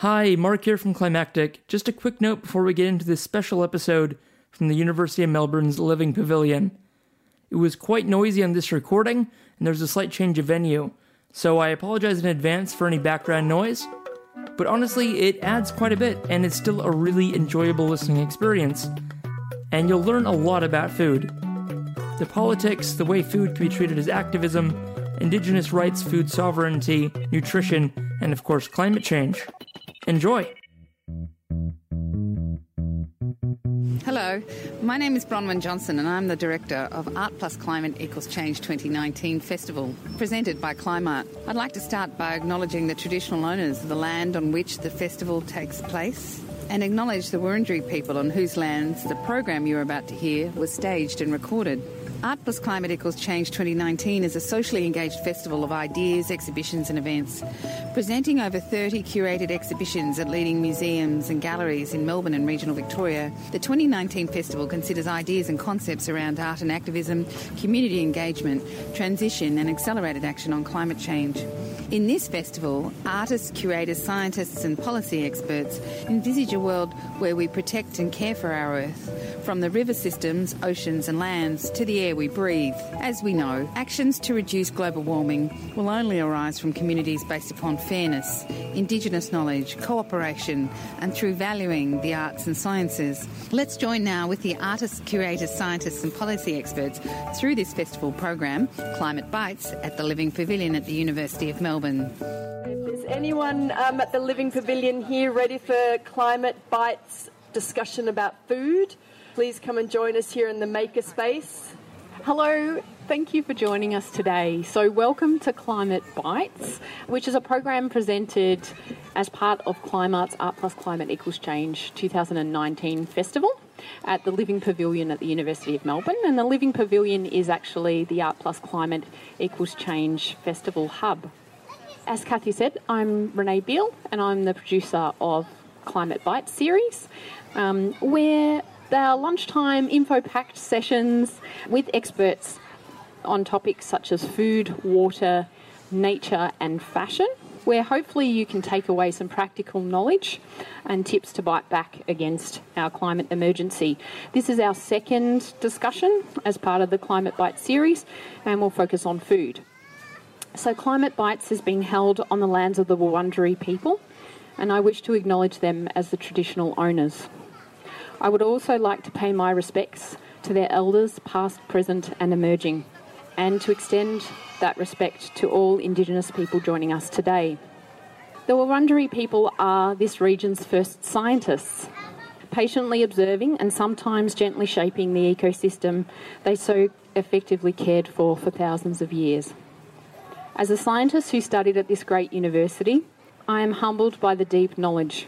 Hi, Mark here from Climactic. Just a quick note before we get into this special episode from the University of Melbourne's Living Pavilion. It was quite noisy on this recording, and there's a slight change of venue, so I apologize in advance for any background noise. But honestly, it adds quite a bit, and it's still a really enjoyable listening experience. And you'll learn a lot about food the politics, the way food can be treated as activism, indigenous rights, food sovereignty, nutrition, and of course, climate change. Enjoy! Hello, my name is Bronwyn Johnson and I'm the director of Art Plus Climate Equals Change 2019 Festival, presented by Climarte. I'd like to start by acknowledging the traditional owners of the land on which the festival takes place and acknowledge the Wurundjeri people on whose lands the program you're about to hear was staged and recorded. Art Plus Climate Equals Change 2019 is a socially engaged festival of ideas, exhibitions, and events, presenting over 30 curated exhibitions at leading museums and galleries in Melbourne and regional Victoria. The 2019 festival considers ideas and concepts around art and activism, community engagement, transition, and accelerated action on climate change. In this festival, artists, curators, scientists, and policy experts envisage a world where we protect and care for our Earth, from the river systems, oceans, and lands to the air we breathe. As we know, actions to reduce global warming will only arise from communities based upon fairness, Indigenous knowledge, cooperation, and through valuing the arts and sciences. Let's join now with the artists, curators, scientists, and policy experts through this festival program, Climate Bites, at the Living Pavilion at the University of Melbourne. Is anyone um, at the Living Pavilion here ready for Climate Bites discussion about food? Please come and join us here in the Makerspace. Hello, thank you for joining us today. So, welcome to Climate Bites, which is a program presented as part of Climarte's Art Plus Climate Equals Change 2019 festival at the Living Pavilion at the University of Melbourne. And the Living Pavilion is actually the Art Plus Climate Equals Change festival hub. As Kathy said, I'm Renee Beale and I'm the producer of Climate Bites series, um, where they are lunchtime info packed sessions with experts on topics such as food, water, nature, and fashion, where hopefully you can take away some practical knowledge and tips to bite back against our climate emergency. This is our second discussion as part of the Climate Bite series, and we'll focus on food. So, Climate Bites is being held on the lands of the Wurundjeri people, and I wish to acknowledge them as the traditional owners. I would also like to pay my respects to their elders, past, present, and emerging, and to extend that respect to all Indigenous people joining us today. The Wurundjeri people are this region's first scientists, patiently observing and sometimes gently shaping the ecosystem they so effectively cared for for thousands of years. As a scientist who studied at this great university, I am humbled by the deep knowledge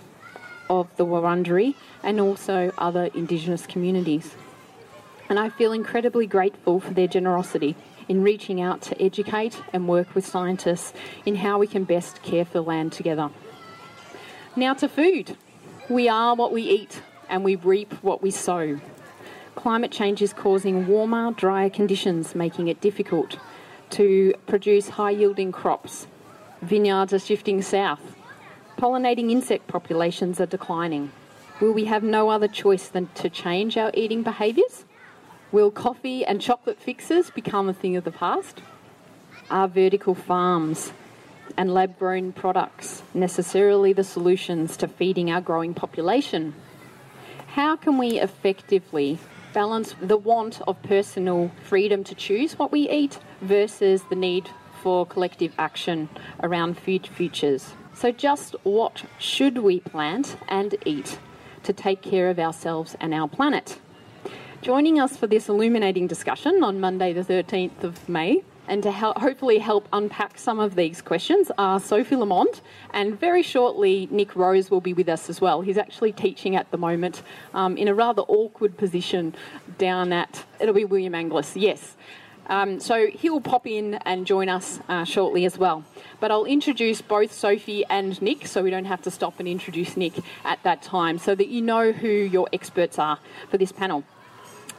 of the Wurundjeri and also other Indigenous communities. And I feel incredibly grateful for their generosity in reaching out to educate and work with scientists in how we can best care for land together. Now to food. We are what we eat and we reap what we sow. Climate change is causing warmer, drier conditions, making it difficult to produce high yielding crops. Vineyards are shifting south. Pollinating insect populations are declining. Will we have no other choice than to change our eating behaviours? Will coffee and chocolate fixes become a thing of the past? Are vertical farms and lab grown products necessarily the solutions to feeding our growing population? How can we effectively balance the want of personal freedom to choose what we eat versus the need for collective action around food futures? So, just what should we plant and eat to take care of ourselves and our planet? Joining us for this illuminating discussion on Monday, the 13th of May, and to help, hopefully help unpack some of these questions are Sophie Lamond, and very shortly Nick Rose will be with us as well. He's actually teaching at the moment um, in a rather awkward position down at, it'll be William Angliss, yes. Um, so he will pop in and join us uh, shortly as well. But I'll introduce both Sophie and Nick so we don't have to stop and introduce Nick at that time so that you know who your experts are for this panel.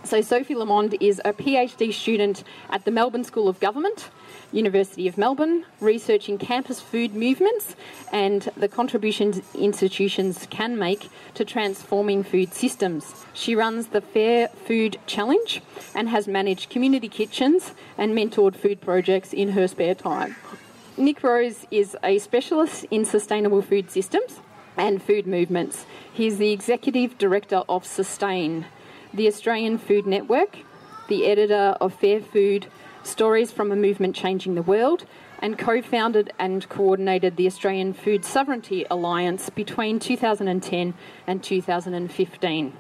So, Sophie Lamond is a PhD student at the Melbourne School of Government, University of Melbourne, researching campus food movements and the contributions institutions can make to transforming food systems. She runs the Fair Food Challenge and has managed community kitchens and mentored food projects in her spare time. Nick Rose is a specialist in sustainable food systems and food movements. He's the executive director of Sustain, the Australian Food Network, the editor of Fair Food Stories from a Movement Changing the World, and co founded and coordinated the Australian Food Sovereignty Alliance between 2010 and 2015.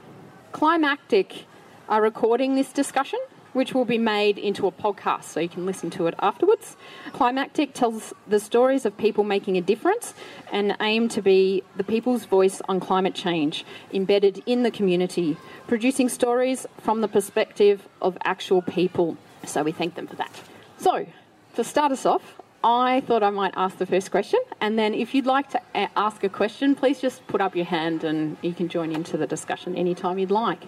Climactic are recording this discussion which will be made into a podcast so you can listen to it afterwards. Climactic tells the stories of people making a difference and aim to be the people's voice on climate change embedded in the community, producing stories from the perspective of actual people. So we thank them for that. So, to start us off, I thought I might ask the first question, and then if you'd like to eh, ask a question, please just put up your hand and you can join into the discussion anytime you'd like.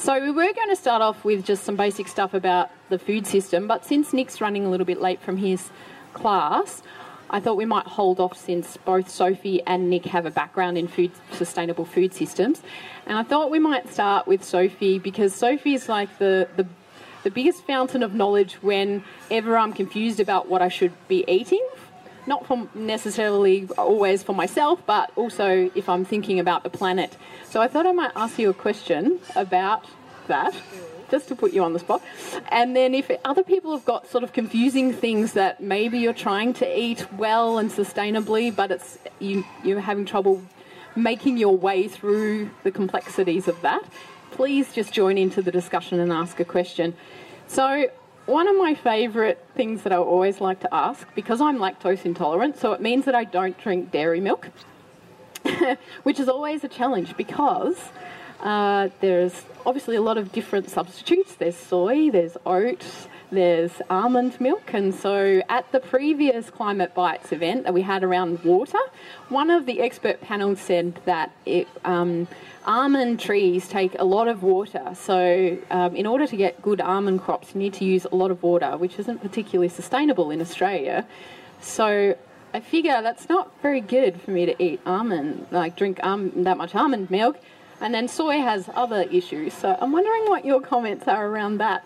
So we were going to start off with just some basic stuff about the food system, but since Nick's running a little bit late from his class, I thought we might hold off since both Sophie and Nick have a background in food sustainable food systems. And I thought we might start with Sophie because Sophie is like the, the the biggest fountain of knowledge whenever I'm confused about what I should be eating not for necessarily always for myself, but also if I'm thinking about the planet. So I thought I might ask you a question about that, just to put you on the spot. And then if other people have got sort of confusing things that maybe you're trying to eat well and sustainably, but it's you, you're having trouble making your way through the complexities of that, please just join into the discussion and ask a question. So one of my favourite things that I always like to ask, because I'm lactose intolerant, so it means that I don't drink dairy milk, which is always a challenge because uh, there's obviously a lot of different substitutes. There's soy, there's oats, there's almond milk. And so at the previous Climate Bites event that we had around water, one of the expert panels said that it, um, almond trees take a lot of water. So um, in order to get good almond crops, you need to use a lot of water, which isn't particularly sustainable in Australia. So I figure that's not very good for me to eat almond, like drink um, that much almond milk. And then soy has other issues. So I'm wondering what your comments are around that.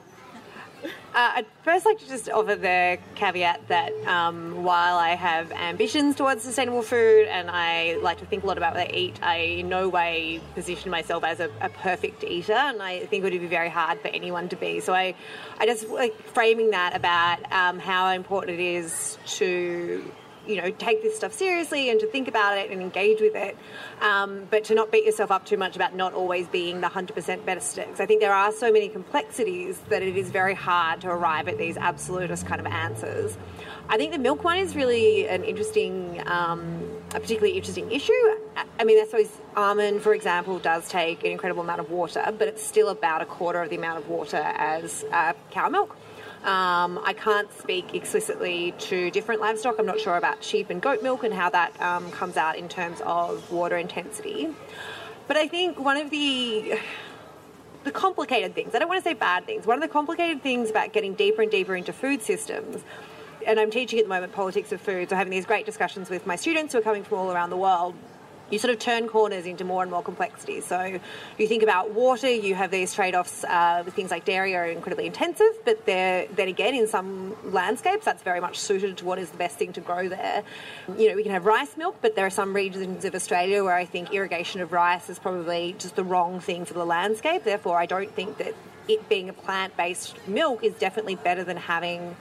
Uh, I'd first like to just offer the caveat that um, while I have ambitions towards sustainable food and I like to think a lot about what I eat, I in no way position myself as a, a perfect eater, and I think it would be very hard for anyone to be. So I, I just like framing that about um, how important it is to you know take this stuff seriously and to think about it and engage with it, um, but to not beat yourself up too much about not always being the hundred percent best. Because I think there are so many complexities that it is very hard to arrive at these absolutist kind of answers. I think the milk one is really an interesting, um, a particularly interesting issue. I mean, that's always almond, for example, does take an incredible amount of water, but it's still about a quarter of the amount of water as uh, cow milk. Um, I can't speak explicitly to different livestock. I'm not sure about sheep and goat milk and how that um, comes out in terms of water intensity. But I think one of the the complicated things, I don't want to say bad things, one of the complicated things about getting deeper and deeper into food systems, and I'm teaching at the moment politics of food, so having these great discussions with my students who are coming from all around the world you sort of turn corners into more and more complexity. So you think about water, you have these trade-offs uh, with things like dairy are incredibly intensive, but they're, then again, in some landscapes, that's very much suited to what is the best thing to grow there. You know, we can have rice milk, but there are some regions of Australia where I think irrigation of rice is probably just the wrong thing for the landscape. Therefore, I don't think that it being a plant-based milk is definitely better than having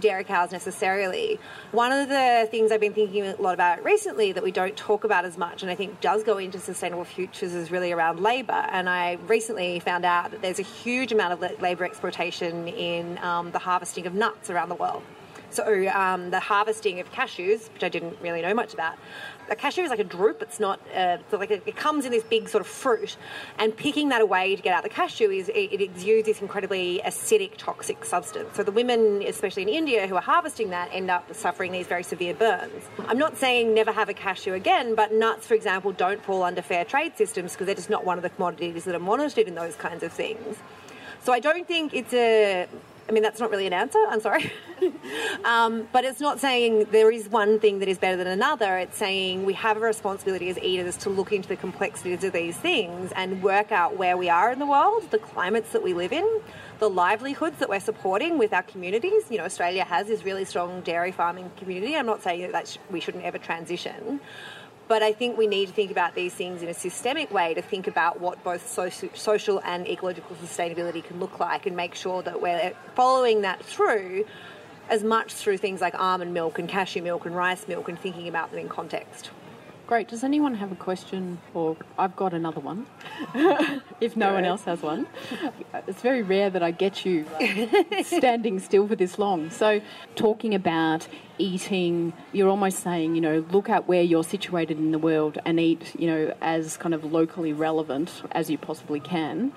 dairy cows necessarily. One of the things I've been thinking a lot about recently that we don't talk about as much and I think does go into sustainable futures is really around labour. And I recently found out that there's a huge amount of labour exploitation in um, the harvesting of nuts around the world. So um, the harvesting of cashews, which I didn't really know much about, a cashew is like a drupe. It's not uh, it's like a, it comes in this big sort of fruit, and picking that away to get out the cashew is it, it exudes this incredibly acidic, toxic substance. So the women, especially in India, who are harvesting that, end up suffering these very severe burns. I'm not saying never have a cashew again, but nuts, for example, don't fall under fair trade systems because they're just not one of the commodities that are monitored in those kinds of things. So I don't think it's a. I mean, that's not really an answer. I'm sorry. um, but it's not saying there is one thing that is better than another. It's saying we have a responsibility as eaters to look into the complexities of these things and work out where we are in the world, the climates that we live in, the livelihoods that we're supporting with our communities. You know, Australia has this really strong dairy farming community. I'm not saying that, sh- we shouldn't ever transition. But I think we need to think about these things in a systemic way to think about what both social and ecological sustainability can look like and make sure that we're following that through as much through things like almond milk and cashew milk and rice milk and thinking about them in context. Great. Does anyone have a question? Or I've got another one. if no one else has one, it's very rare that I get you standing still for this long. So, talking about eating, you're almost saying, you know, look at where you're situated in the world and eat, you know, as kind of locally relevant as you possibly can.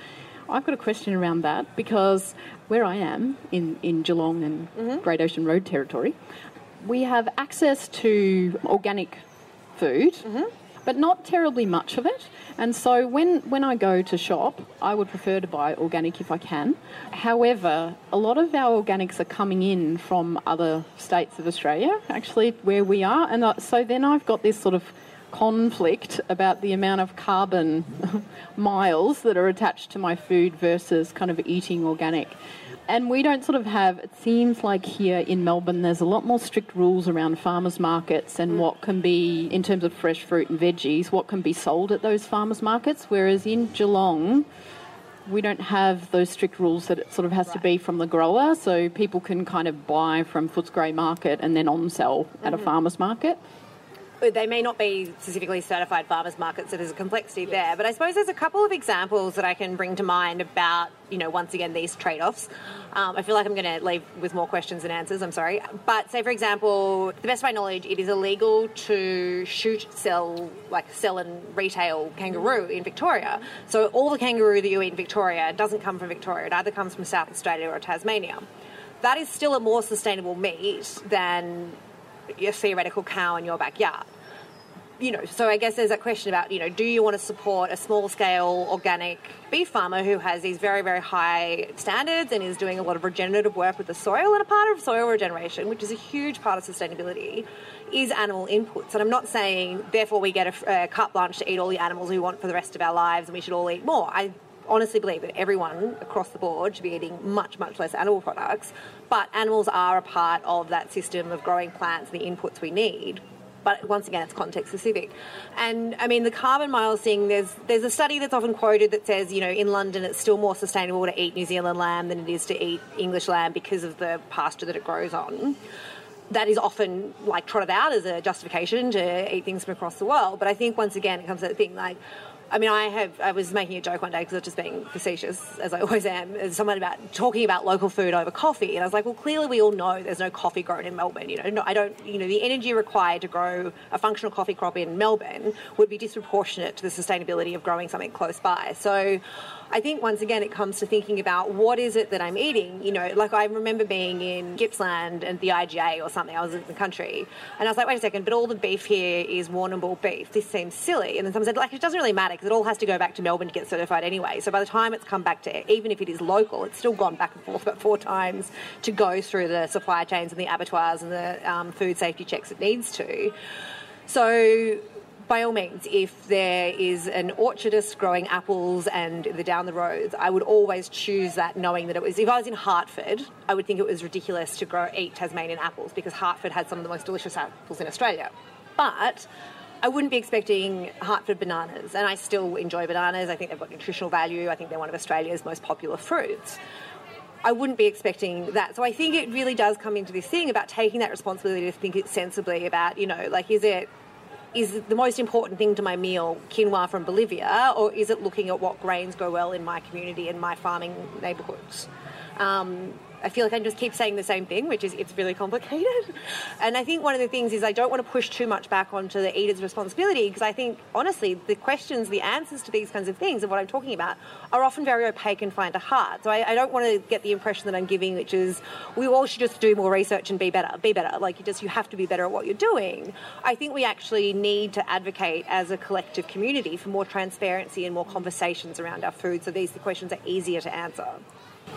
I've got a question around that because where I am in, in Geelong and mm-hmm. Great Ocean Road territory, we have access to organic food, but not terribly much of it. And so when, when I go to shop, I would prefer to buy organic if I can. However, a lot of our organics are coming in from other states of Australia, actually, where we are. And uh, so then I've got this sort of conflict about the amount of carbon miles that are attached to my food versus kind of eating organic. And we don't sort of have, it seems like here in Melbourne, there's a lot more strict rules around farmers markets and mm. what can be, in terms of fresh fruit and veggies, what can be sold at those farmers markets. Whereas in Geelong, we don't have those strict rules that it sort of has to be from the grower. So people can kind of buy from Footscray Market and then on sell at a mm. farmer's market. They may not be specifically certified farmers markets, so there's a complexity there. But I suppose there's a couple of examples that I can bring to mind about, you know, once again, these trade offs. Um, I feel like I'm going to leave with more questions than answers, I'm sorry. But say, for example, to the best of my knowledge, it is illegal to shoot, sell, like sell and retail kangaroo in Victoria. So all the kangaroo that you eat in Victoria doesn't come from Victoria, it either comes from South Australia or Tasmania. That is still a more sustainable meat than your theoretical cow in your backyard. You know, so I guess there's that question about, you know, do you want to support a small scale organic beef farmer who has these very, very high standards and is doing a lot of regenerative work with the soil? And a part of soil regeneration, which is a huge part of sustainability, is animal inputs. And I'm not saying, therefore, we get a, a carte blanche to eat all the animals we want for the rest of our lives and we should all eat more. I honestly believe that everyone across the board should be eating much, much less animal products. But animals are a part of that system of growing plants, and the inputs we need. But once again, it's context specific. And I mean, the carbon miles thing, there's, there's a study that's often quoted that says, you know, in London it's still more sustainable to eat New Zealand lamb than it is to eat English lamb because of the pasture that it grows on that is often like trotted out as a justification to eat things from across the world. But I think once again it comes to the thing like, I mean, I have I was making a joke one day because I was just being facetious as I always am. Someone about talking about local food over coffee, and I was like, well, clearly we all know there's no coffee grown in Melbourne. You know, no, I don't. You know, the energy required to grow a functional coffee crop in Melbourne would be disproportionate to the sustainability of growing something close by. So. I think once again it comes to thinking about what is it that I'm eating. You know, like I remember being in Gippsland and the IGA or something. I was in the country, and I was like, wait a second, but all the beef here is Warrnambool beef. This seems silly. And then someone said, like, it doesn't really matter because it all has to go back to Melbourne to get certified anyway. So by the time it's come back to, even if it is local, it's still gone back and forth about four times to go through the supply chains and the abattoirs and the um, food safety checks it needs to. So by all means, if there is an orchardist growing apples and the down the roads, I would always choose that knowing that it was, if I was in Harcourt, I would think it was ridiculous to grow, eat Tasmanian apples because Harcourt had some of the most delicious apples in Australia. But I wouldn't be expecting Harcourt bananas, and I still enjoy bananas. I think they've got nutritional value. I think they're one of Australia's most popular fruits. I wouldn't be expecting that. So I think it really does come into this thing about taking that responsibility to think it sensibly about, you know, like, is it is the most important thing to my meal quinoa from Bolivia, or is it looking at what grains grow well in my community and my farming neighbourhoods? Um, I feel like I just keep saying the same thing, which is it's really complicated. And I think one of the things is I don't want to push too much back onto the eater's responsibility because I think, honestly, the questions, the answers to these kinds of things of what I'm talking about are often very opaque and find it hard. So I, I don't want to get the impression that I'm giving, which is we all should just do more research and be better, be better. Like you just you have to be better at what you're doing. I think we actually need to advocate as a collective community for more transparency and more conversations around our food. So these the questions are easier to answer.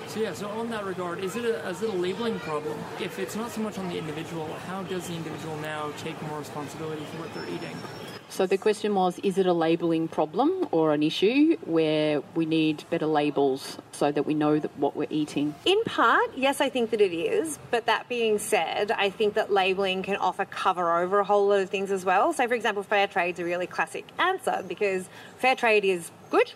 So yeah, so on that regard, is it a, is it a labeling problem? If it's not so much on the individual, how does the individual now take more responsibility for what they're eating? So the question was is it a labelling problem or an issue where we need better labels so that we know that what we're eating? In part, yes, I think that it is. But that being said, I think that labelling can offer cover over a whole lot of things as well. So, for example, fair trade's a really classic answer because fair trade is good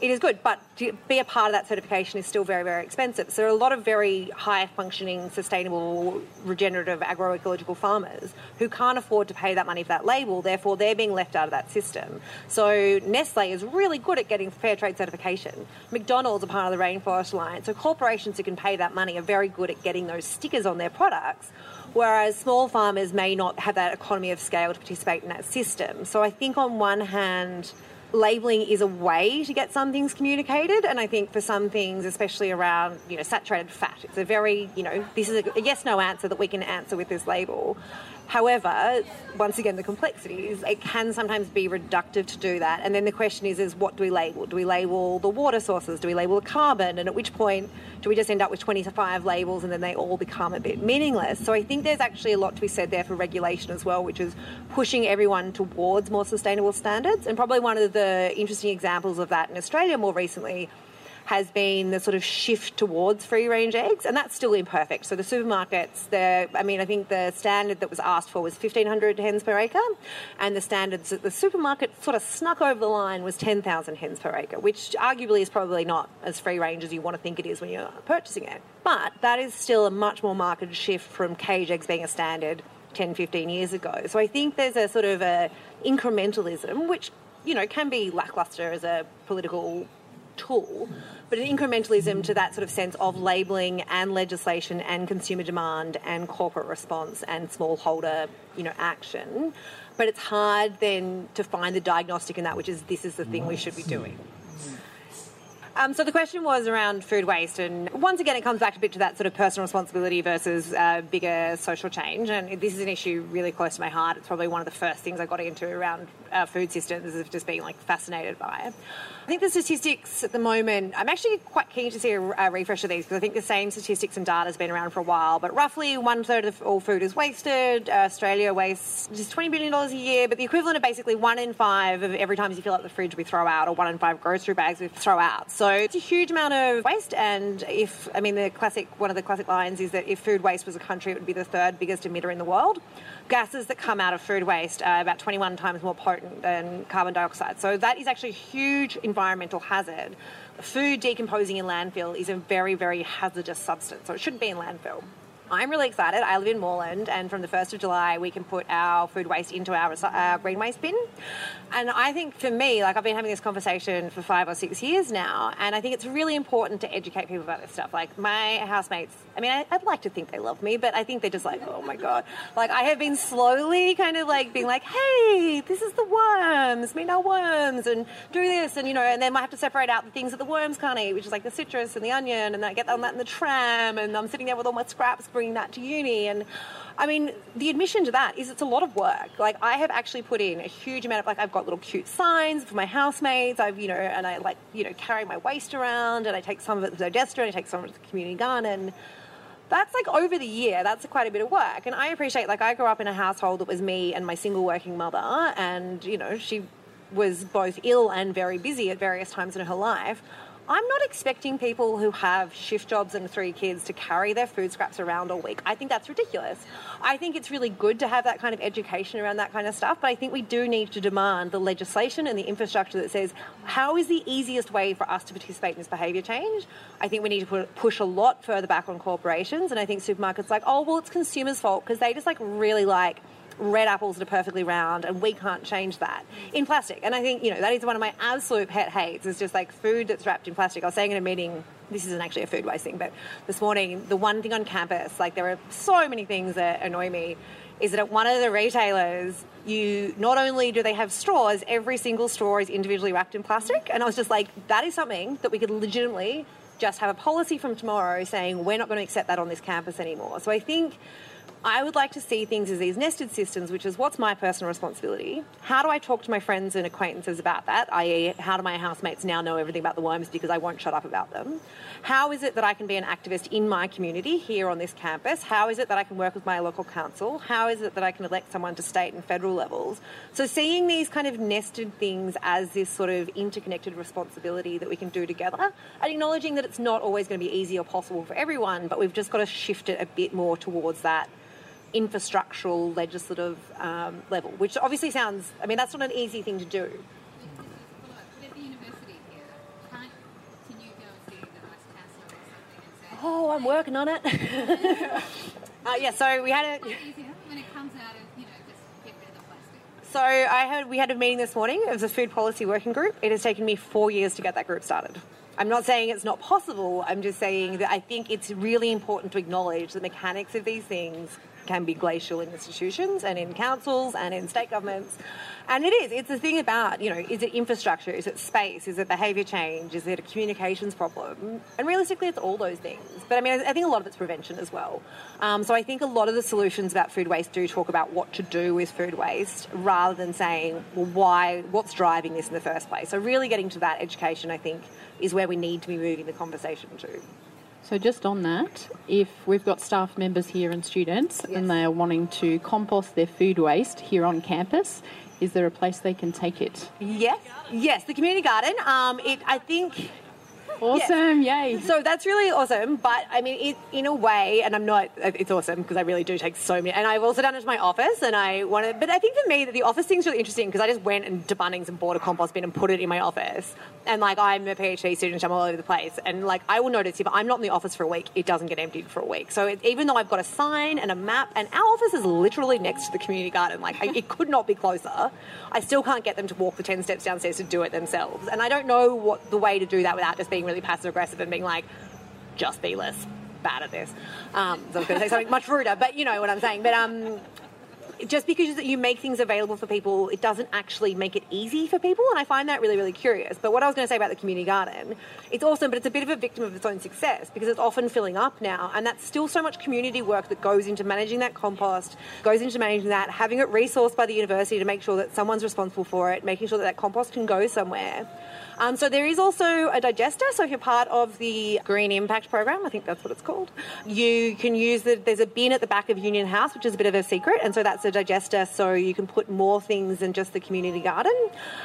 it is good, but to be a part of that certification is still very, very expensive. So there are a lot of very high functioning, sustainable, regenerative, agroecological farmers who can't afford to pay that money for that label, therefore they're being left out of that system. So Nestle is really good at getting fair trade certification. McDonald's are part of the Rainforest Alliance, so corporations who can pay that money are very good at getting those stickers on their products whereas small farmers may not have that economy of scale to participate in that system. So I think on one hand, labeling is a way to get some things communicated and i think for some things especially around you know saturated fat it's a very you know this is a yes no answer that we can answer with this label However, once again, the complexities, it can sometimes be reductive to do that. And then the question is, is what do we label? Do we label the water sources? Do we label the carbon? And at which point do we just end up with 25 labels and then they all become a bit meaningless? So I think there's actually a lot to be said there for regulation as well, which is pushing everyone towards more sustainable standards. And probably one of the interesting examples of that in Australia more recently has been the sort of shift towards free range eggs, and that's still imperfect. So the supermarkets, the I mean, I think the standard that was asked for was 1,500 hens per acre, and the standards that the supermarket sort of snuck over the line was 10,000 hens per acre, which arguably is probably not as free range as you want to think it is when you're purchasing it. But that is still a much more marked shift from cage eggs being a standard 10, 15 years ago. So I think there's a sort of a incrementalism, which you know can be lackluster as a political tool, but an incrementalism to that sort of sense of labelling and legislation and consumer demand and corporate response and smallholder, you know, action. But it's hard then to find the diagnostic in that, which is this is the thing we should be doing. Um, so the question was around food waste, and once again, it comes back a bit to that sort of personal responsibility versus uh, bigger social change. And this is an issue really close to my heart. It's probably one of the first things I got into around uh, food systems, of just being like fascinated by it. I think the statistics at the moment, I'm actually quite keen to see a, a refresh of these because I think the same statistics and data has been around for a while. But roughly one third of all food is wasted. Uh, Australia wastes just $20 billion a year, but the equivalent of basically one in five of every time you fill up the fridge we throw out, or one in five grocery bags we throw out. So it's a huge amount of waste. And if, I mean, the classic, one of the classic lines is that if food waste was a country, it would be the third biggest emitter in the world. Gases that come out of food waste are about 21 times more potent than carbon dioxide. So that is actually a huge environmental hazard. Food decomposing in landfill is a very, very hazardous substance, so it shouldn't be in landfill. I'm really excited. I live in Moreland, and from the 1st of July, we can put our food waste into our, our uh, green waste bin. And I think for me, like I've been having this conversation for five or six years now, and I think it's really important to educate people about this stuff. Like my housemates, I mean, I, would like to think they love me, but I think they're just like, oh my God. Like I have been slowly kind of like being like, hey, this is the worms, meet our worms, and do this, and you know, and then I have to separate out the things that the worms can't eat, which is like the citrus and the onion, and I get on that in the tram, and I'm sitting there with all my scraps bringing that to uni. And I mean, the admission to that is it's a lot of work. Like I have actually put in a huge amount of like I've got little cute signs for my housemates. I've you know, and I like you know carry my waste around, and I take some of it to Odessa, and I take some of it to the community garden. That's like over the year. That's quite a bit of work, and I appreciate. Like I grew up in a household that was me and my single working mother, and you know she was both ill and very busy at various times in her life. I'm not expecting people who have shift jobs and three kids to carry their food scraps around all week. I think that's ridiculous. I think it's really good to have that kind of education around that kind of stuff, but I think we do need to demand the legislation and the infrastructure that says how is the easiest way for us to participate in this behaviour change. I think we need to push a lot further back on corporations, and I think supermarkets like, oh well, it's consumers' fault because they just like really like red apples that are perfectly round, and we can't change that in plastic. And I think, you know, that is one of my absolute pet hates is just like food that's wrapped in plastic. I was saying in a meeting, this isn't actually a food waste thing, but this morning, the one thing on campus, like there are so many things that annoy me, is that at one of the retailers, you not only do they have straws, every single straw is individually wrapped in plastic. And I was just like, that is something that we could legitimately just have a policy from tomorrow saying we're not going to accept that on this campus anymore. So I think I would like to see things as these nested systems, which is what's my personal responsibility? How do I talk to my friends and acquaintances about that? I.e., how do my housemates now know everything about the worms because I won't shut up about them? How is it that I can be an activist in my community here on this campus? How is it that I can work with my local council? How is it that I can elect someone to state and federal levels? So, seeing these kind of nested things as this sort of interconnected responsibility that we can do together, and acknowledging that it's not always going to be easy or possible for everyone, but we've just got to shift it a bit more towards that infrastructural legislative um, level, which obviously sounds, I mean, that's not an easy thing to do. Oh, I'm working on it. uh, yeah, so we had a. So I had we had a meeting this morning. It was a food policy working group. It has taken me four years to get that group started. I'm not saying it's not possible. I'm just saying that I think it's really important to acknowledge the mechanics of these things can be glacial in institutions and in councils and in state governments. And it is. It's the thing about, you know, is it infrastructure? Is it space? Is it behaviour change? Is it a communications problem? And realistically, it's all those things. But I mean, I think a lot of it's prevention as well. Um, so I think a lot of the solutions about food waste do talk about what to do with food waste rather than saying, well, why, what's driving this in the first place. So really getting to that education, I think, is where we need to be moving the conversation to. So, just on that, if we've got staff members here and students yes. and they are wanting to compost their food waste here on campus, is there a place they can take it? Yes, yes, the community garden. Um, it, I think Awesome, yeah. yay. So that's really awesome. But I mean, it, in a way, and I'm not, it's awesome because I really do take so many. And I've also done it to my office and I wanted, but I think for me, that the office thing's really interesting because I just went and to Bunnings and bought a compost bin and put it in my office. And like, I'm a PhD student, I'm all over the place. And like, I will notice if I'm not in the office for a week, it doesn't get emptied for a week. So it, even though I've got a sign and a map, and our office is literally next to the community garden, like, I, it could not be closer, I still can't get them to walk the 10 steps downstairs to do it themselves. And I don't know what the way to do that without just being really passive aggressive and being like, just be less bad at this. Um, so I was going to say something much ruder, but you know what I'm saying. But um, just because you make things available for people, it doesn't actually make it easy for people. And I find that really, really curious. But what I was going to say about the community garden, it's awesome, but it's a bit of a victim of its own success because it's often filling up now. And that's still so much community work that goes into managing that compost, goes into managing that, having it resourced by the university to make sure that someone's responsible for it, making sure that that compost can go somewhere. Um, so there is also a digester. So if you're part of the Green Impact Program, I think that's what it's called, you can use the, there's a bin at the back of Union House, which is a bit of a secret. And so that's a digester. So you can put more things than just the community garden.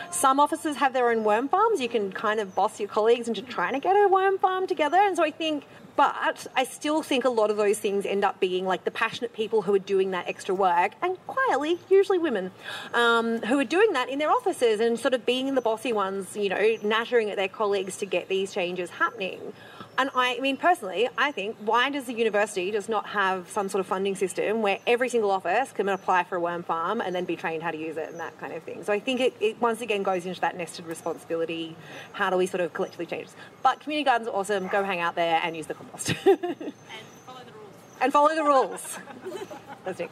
Some offices have their own worm farms. You can kind of boss your colleagues into trying to get a worm farm together. And so I think but I still think a lot of those things end up being like the passionate people who are doing that extra work, and quietly, usually women, um, who are doing that in their offices and sort of being the bossy ones, you know, nattering at their colleagues to get these changes happening. And I, mean, personally, I think why does the university just not have some sort of funding system where every single office can apply for a worm farm and then be trained how to use it and that kind of thing? So I think it, it once again goes into that nested responsibility. How do we sort of collectively change this? But community gardens are awesome. Go hang out there and use the compost. and follow the rules. And follow the rules. That's it.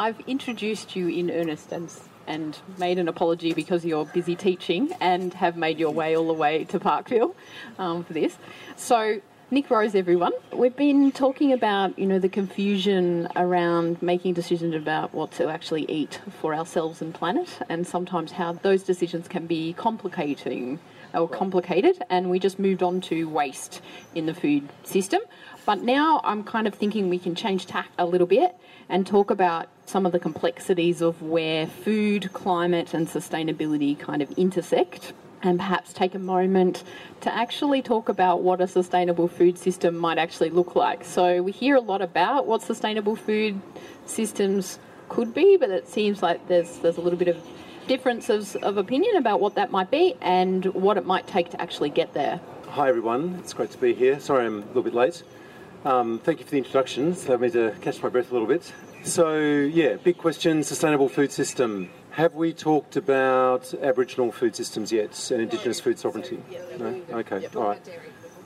I've introduced you in earnest and and made an apology because you're busy teaching and have made your way all the way to Parkville um, for this. So, Nick Rose, everyone. We've been talking about, you know, the confusion around making decisions about what to actually eat for ourselves and planet, and sometimes how those decisions can be complicating or complicated. And we just moved on to waste in the food system. But now I'm kind of thinking we can change tack a little bit and talk about some of the complexities of where food, climate, and sustainability kind of intersect. And perhaps take a moment to actually talk about what a sustainable food system might actually look like. So, we hear a lot about what sustainable food systems could be, but it seems like there's, there's a little bit of differences of opinion about what that might be and what it might take to actually get there. Hi, everyone. It's great to be here. Sorry I'm a little bit late. Um, thank you for the introduction. It's allowed me to catch my breath a little bit. So, yeah, big question sustainable food system. Have we talked about Aboriginal food systems yet and Indigenous food sovereignty? No? Okay, all right.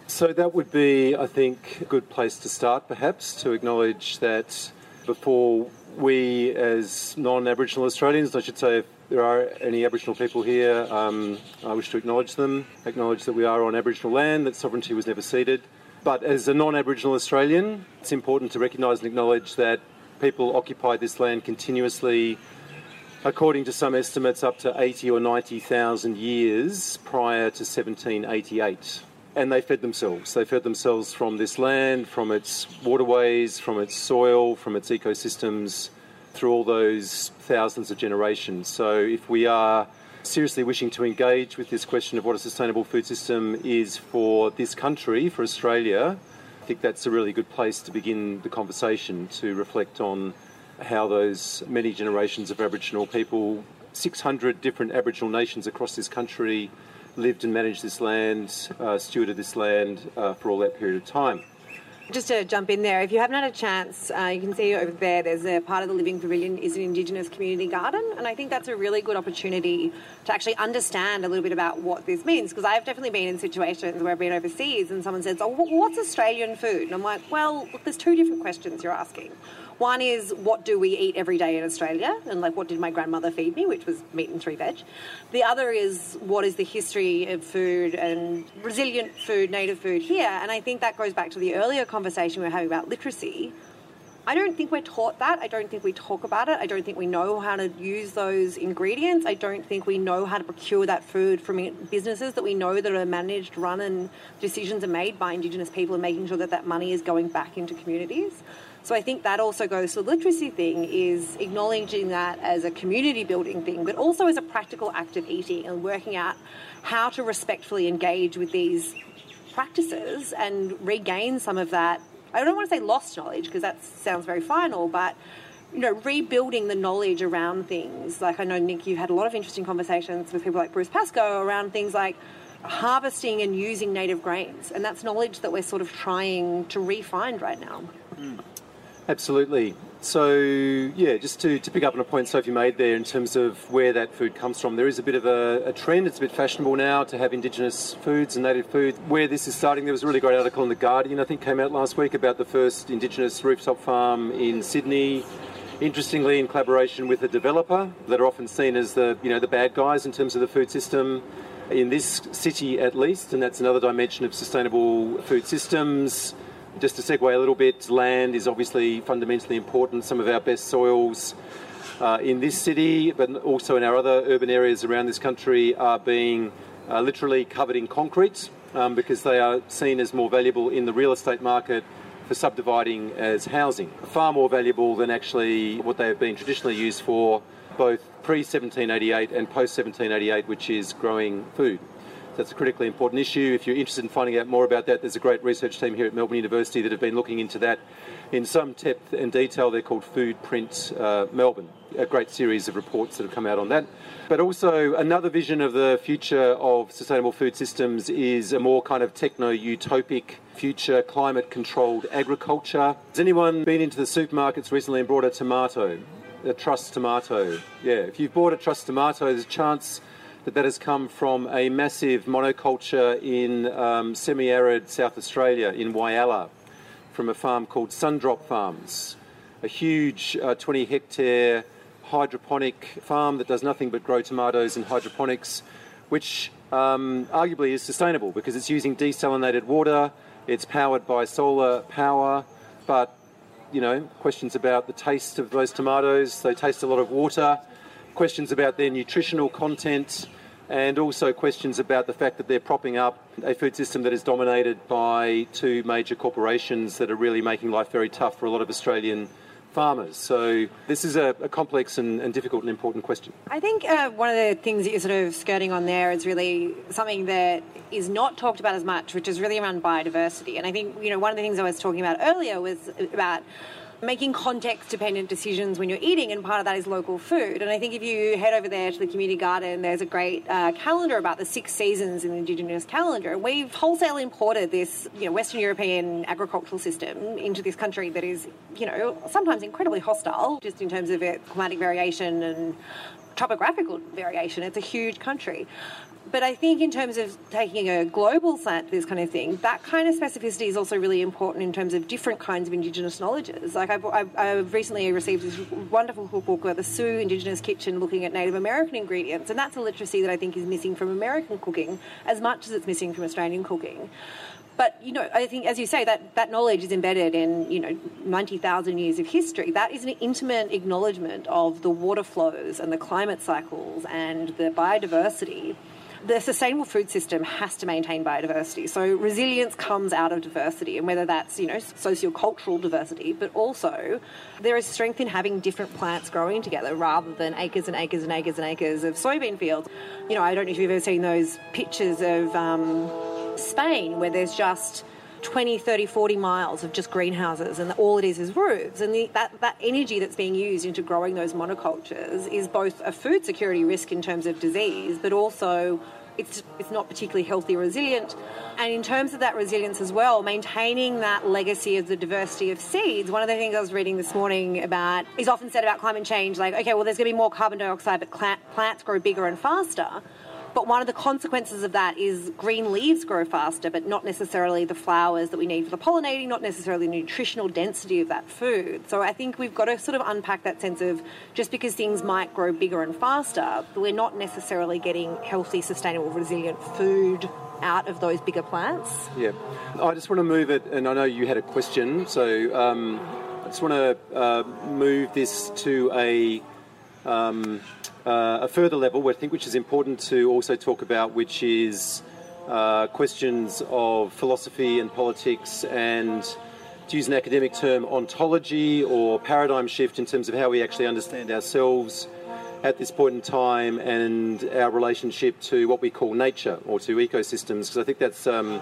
So, that would be, I think, a good place to start perhaps to acknowledge that before we, as non Aboriginal Australians, I should say, if there are any Aboriginal people here, um, I wish to acknowledge them, acknowledge that we are on Aboriginal land, that sovereignty was never ceded but as a non Aboriginal Australian, it's important to recognise and acknowledge that people occupied this land continuously, according to some estimates, up to 80 or 90,000 years prior to 1788. And they fed themselves. They fed themselves from this land, from its waterways, from its soil, from its ecosystems, through all those thousands of generations. So if we are seriously wishing to engage with this question of what a sustainable food system is for this country, for Australia, I think that's a really good place to begin the conversation to reflect on how those many generations of Aboriginal people, 600 different Aboriginal nations across this country, lived and managed this land, uh, stewarded this land uh, for all that period of time. Just to jump in there, if you haven't had a chance, uh, you can see over there. There's a part of the Living Pavilion is an Indigenous community garden, and I think that's a really good opportunity to actually understand a little bit about what this means. Because I've definitely been in situations where I've been overseas and someone says, "Oh, what's Australian food?" And I'm like, "Well, look, there's two different questions you're asking. One is what do we eat every day in Australia, and like what did my grandmother feed me, which was meat and three veg. The other is what is the history of food and resilient food, native food here. And I think that goes back to the earlier conversation we were having about literacy. I don't think we're taught that. I don't think we talk about it. I don't think we know how to use those ingredients. I don't think we know how to procure that food from businesses that we know that are managed, run, and decisions are made by Indigenous people and making sure that that money is going back into communities. So I think that also goes to the literacy thing is acknowledging that as a community building thing, but also as a practical act of eating and working out how to respectfully engage with these practices and regain some of that. I don't want to say lost knowledge because that sounds very final, but you know, rebuilding the knowledge around things. Like I know Nick, you've had a lot of interesting conversations with people like Bruce Pascoe around things like harvesting and using native grains, and that's knowledge that we're sort of trying to refine right now. Mm. Absolutely. So, yeah, just to, to pick up on a point Sophie made there in terms of where that food comes from, there is a bit of a, a, trend. It's a bit fashionable now to have Indigenous foods and native food. Where this is starting, there was a really great article in The Guardian, I think, came out last week about the first Indigenous rooftop farm in Sydney. Interestingly, in collaboration with a developer that are often seen as the, you know, the bad guys in terms of the food system in this city at least, and that's another dimension of sustainable food systems just to segue a little bit, land is obviously fundamentally important. Some of our best soils uh, in this city, but also in our other urban areas around this country, are being uh, literally covered in concrete um, because they are seen as more valuable in the real estate market for subdividing as housing. Far more valuable than actually what they have been traditionally used for, both pre 1788 and post 1788, which is growing food. That's a critically important issue. If you're interested in finding out more about that, there's a great research team here at Melbourne University that have been looking into that in some depth and detail. They're called Foodprint uh, Melbourne, a great series of reports that have come out on that. But also, another vision of the future of sustainable food systems is a more kind of techno utopic future, climate controlled agriculture. Has anyone been into the supermarkets recently and bought a tomato? A truss tomato. Yeah, if you've bought a truss tomato, there's a chance that that has come from a massive monoculture in um, semi-arid South Australia, in Whyalla, from a farm called Sundrop Farms, a huge uh, 20 hectare hydroponic farm that does nothing but grow tomatoes in hydroponics, which um, arguably is sustainable because it's using desalinated water, it's powered by solar power, but you know, questions about the taste of those tomatoes, they taste a lot of water, questions about their nutritional content, and also questions about the fact that they're propping up a food system that is dominated by two major corporations that are really making life very tough for a lot of Australian farmers. So this is a, a complex and, and, difficult and important question. I think uh, one of the things that you're sort of skirting on there is really something that is not talked about as much, which is really around biodiversity. And I think you know one of the things I was talking about earlier was about making context dependent decisions when you're eating, and part of that is local food. And I think if you head over there to the community garden, there's a great uh, calendar about the six seasons in the Indigenous calendar. We've wholesale imported this, you know, Western European agricultural system into this country that is, you know, sometimes incredibly hostile, just in terms of its climatic variation and topographical variation. It's a huge country. But I think in terms of taking a global slant to this kind of thing, that kind of specificity is also really important in terms of different kinds of Indigenous knowledges. Like I've, I've, I've recently received this wonderful cookbook, about The Sioux Indigenous Kitchen, looking at Native American ingredients, and that's a literacy that I think is missing from American cooking as much as it's missing from Australian cooking. But you know, I think, as you say, that that knowledge is embedded in you know ninety thousand years of history. That is an intimate acknowledgement of the water flows and the climate cycles and the biodiversity. The sustainable food system has to maintain biodiversity. So resilience comes out of diversity, and whether that's you know sociocultural diversity, but also there is strength in having different plants growing together rather than acres and acres and acres and acres of soybean fields. You know, I don't know if you've ever seen those pictures of. Um, Spain, where there's just 20, 30, 40 miles of just greenhouses, and all it is is roofs. And the, that, that energy that's being used into growing those monocultures is both a food security risk in terms of disease, but also it's, it's not particularly healthy resilient. And in terms of that resilience as well, maintaining that legacy of the diversity of seeds, one of the things I was reading this morning about is often said about climate change like, okay, well, there's going to be more carbon dioxide, but plants grow bigger and faster. But one of the consequences of that is green leaves grow faster, but not necessarily the flowers that we need for the pollinating, not necessarily the nutritional density of that food. So I think we've got to sort of unpack that sense of just because things might grow bigger and faster, we're not necessarily getting healthy, sustainable, resilient food out of those bigger plants. Yeah. I just want to move it, and I know you had a question, so um, I just want to uh, move this to a. Um, uh, a further level, I think, which is important to also talk about, which is uh, questions of philosophy and politics and, to use an academic term, ontology or paradigm shift in terms of how we actually understand ourselves at this point in time and our relationship to what we call nature or to ecosystems, because I think that's. Um,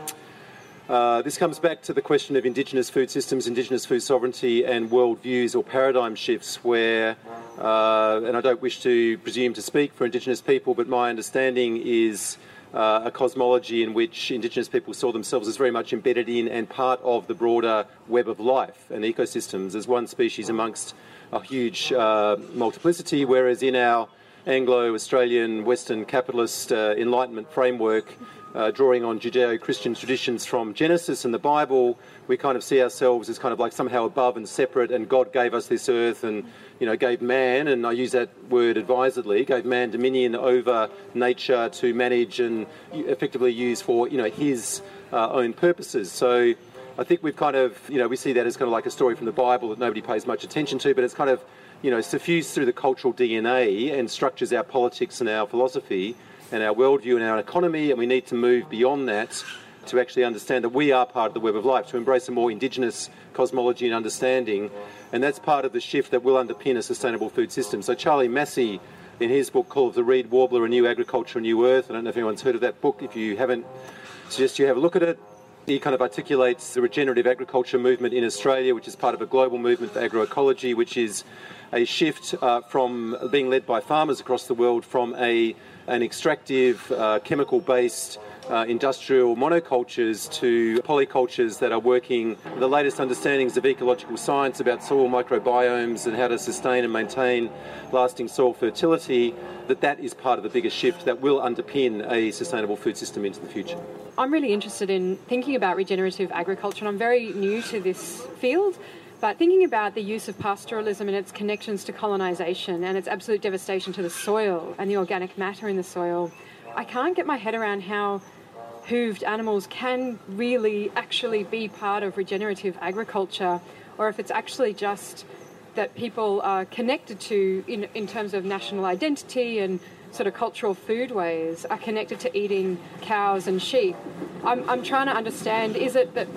uh, this comes back to the question of Indigenous food systems, Indigenous food sovereignty, and worldviews or paradigm shifts, where, uh, and I don't wish to presume to speak for Indigenous people, but my understanding is uh, a cosmology in which Indigenous people saw themselves as very much embedded in and part of the broader web of life and ecosystems as one species amongst a huge uh, multiplicity, whereas in our Anglo Australian Western capitalist uh, Enlightenment framework, uh, drawing on Judeo Christian traditions from Genesis and the Bible, we kind of see ourselves as kind of like somehow above and separate, and God gave us this earth and, you know, gave man, and I use that word advisedly, gave man dominion over nature to manage and effectively use for, you know, his uh, own purposes. So I think we've kind of, you know, we see that as kind of like a story from the Bible that nobody pays much attention to, but it's kind of, you know, suffused through the cultural DNA and structures our politics and our philosophy and our worldview and our economy, and we need to move beyond that to actually understand that we are part of the web of life, to embrace a more indigenous cosmology and understanding. And that's part of the shift that will underpin a sustainable food system. So, Charlie Massy, in his book called The Reed Warbler A New Agriculture, A New Earth, I don't know if anyone's heard of that book. If you haven't, suggest you have a look at it. He kind of articulates the regenerative agriculture movement in Australia, which is part of a global movement for agroecology, which is a shift uh, from being led by farmers across the world from a an extractive, uh, chemical based uh, industrial monocultures to polycultures that are working the latest understandings of ecological science about soil microbiomes and how to sustain and maintain lasting soil fertility, that that is part of the biggest shift that will underpin a sustainable food system into the future. I'm really interested in thinking about regenerative agriculture and I'm very new to this field. But thinking about the use of pastoralism and its connections to colonisation and its absolute devastation to the soil and the organic matter in the soil, I can't get my head around how hooved animals can really actually be part of regenerative agriculture or if it's actually just that people are connected to in, in terms of national identity and sort of cultural foodways are connected to eating cows and sheep. I'm, I'm trying to understand is it that